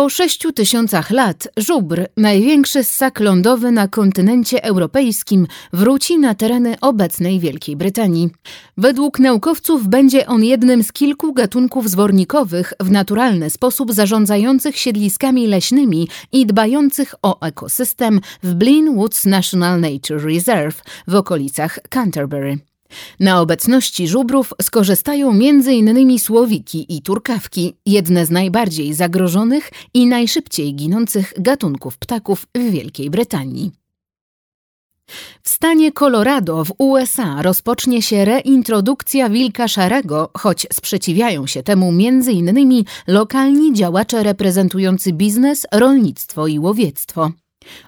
Po sześciu tysiącach lat żubr, największy ssak lądowy na kontynencie europejskim, wróci na tereny obecnej Wielkiej Brytanii. Według naukowców będzie on jednym z kilku gatunków zwornikowych w naturalny sposób zarządzających siedliskami leśnymi i dbających o ekosystem w Blin Woods National Nature Reserve w okolicach Canterbury. Na obecności żubrów skorzystają m.in. słowiki i turkawki, jedne z najbardziej zagrożonych i najszybciej ginących gatunków ptaków w Wielkiej Brytanii. W stanie Colorado w USA rozpocznie się reintrodukcja wilka szarego, choć sprzeciwiają się temu m.in. lokalni działacze reprezentujący biznes, rolnictwo i łowiectwo.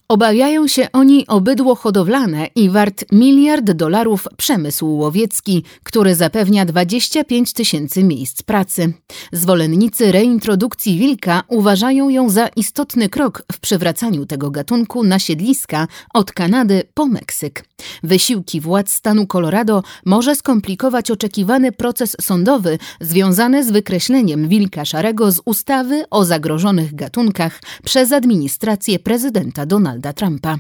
Obawiają się oni o bydło hodowlane i wart miliard dolarów przemysł łowiecki, który zapewnia 25 tysięcy miejsc pracy. Zwolennicy reintrodukcji wilka uważają ją za istotny krok w przywracaniu tego gatunku na siedliska od Kanady po Meksyk. Wysiłki władz stanu Colorado może skomplikować oczekiwany proces sądowy związany z wykreśleniem wilka szarego z ustawy o zagrożonych gatunkach przez administrację prezydenta Donalda Trumpa.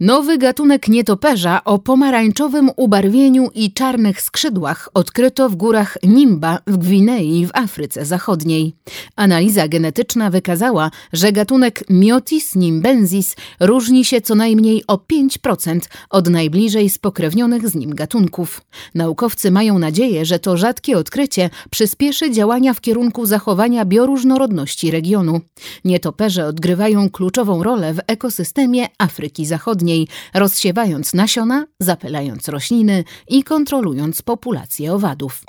Nowy gatunek nietoperza o pomarańczowym ubarwieniu i czarnych skrzydłach odkryto w górach Nimba w Gwinei w Afryce Zachodniej. Analiza genetyczna wykazała, że gatunek Myotis nimbensis różni się co najmniej o 5% od najbliżej spokrewnionych z nim gatunków. Naukowcy mają nadzieję, że to rzadkie odkrycie przyspieszy działania w kierunku zachowania bioróżnorodności regionu. Nietoperze odgrywają kluczową rolę w ekosystemie Afryki Zachodniej rozsiewając nasiona, zapylając rośliny i kontrolując populację owadów.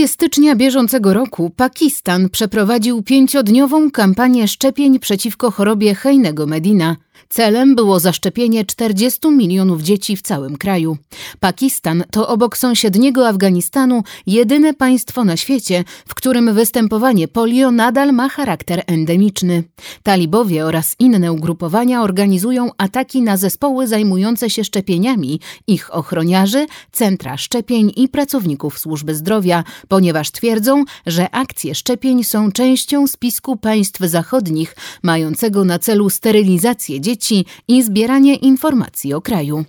Połowie stycznia bieżącego roku Pakistan przeprowadził pięciodniową kampanię szczepień przeciwko chorobie Hejnego Medina – Celem było zaszczepienie 40 milionów dzieci w całym kraju. Pakistan to obok sąsiedniego Afganistanu jedyne państwo na świecie, w którym występowanie polio nadal ma charakter endemiczny. Talibowie oraz inne ugrupowania organizują ataki na zespoły zajmujące się szczepieniami, ich ochroniarzy, centra szczepień i pracowników służby zdrowia, ponieważ twierdzą, że akcje szczepień są częścią spisku państw zachodnich mającego na celu sterylizację dzieci i zbieranie informacji o kraju.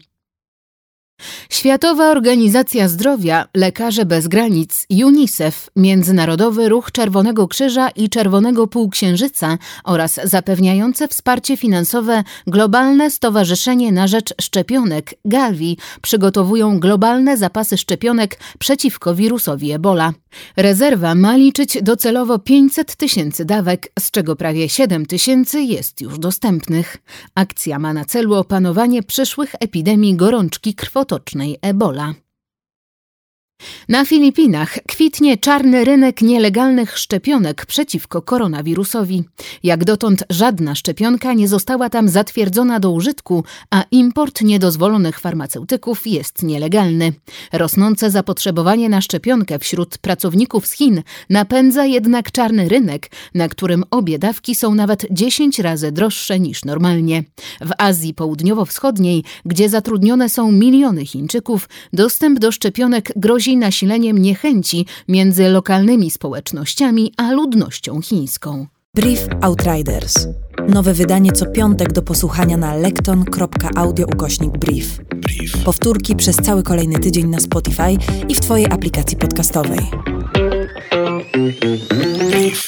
Światowa Organizacja Zdrowia, Lekarze Bez Granic, UNICEF, Międzynarodowy Ruch Czerwonego Krzyża i Czerwonego Półksiężyca oraz zapewniające wsparcie finansowe Globalne Stowarzyszenie na Rzecz Szczepionek, GAVI, przygotowują globalne zapasy szczepionek przeciwko wirusowi Ebola. Rezerwa ma liczyć docelowo 500 tysięcy dawek, z czego prawie 7 tysięcy jest już dostępnych. Akcja ma na celu opanowanie przyszłych epidemii gorączki krwotocznej Ebola. Na Filipinach kwitnie czarny rynek nielegalnych szczepionek przeciwko koronawirusowi. Jak dotąd żadna szczepionka nie została tam zatwierdzona do użytku, a import niedozwolonych farmaceutyków jest nielegalny. Rosnące zapotrzebowanie na szczepionkę wśród pracowników z Chin napędza jednak czarny rynek, na którym obie dawki są nawet 10 razy droższe niż normalnie. W Azji Południowo-Wschodniej, gdzie zatrudnione są miliony Chińczyków, dostęp do szczepionek grozi grozi nasileniem niechęci między lokalnymi społecznościami a ludnością chińską. Brief Outriders. Nowe wydanie co piątek do posłuchania na lekton.audio ukośnik brief. Brief. Powtórki przez cały kolejny tydzień na Spotify i w Twojej aplikacji podcastowej. Brief.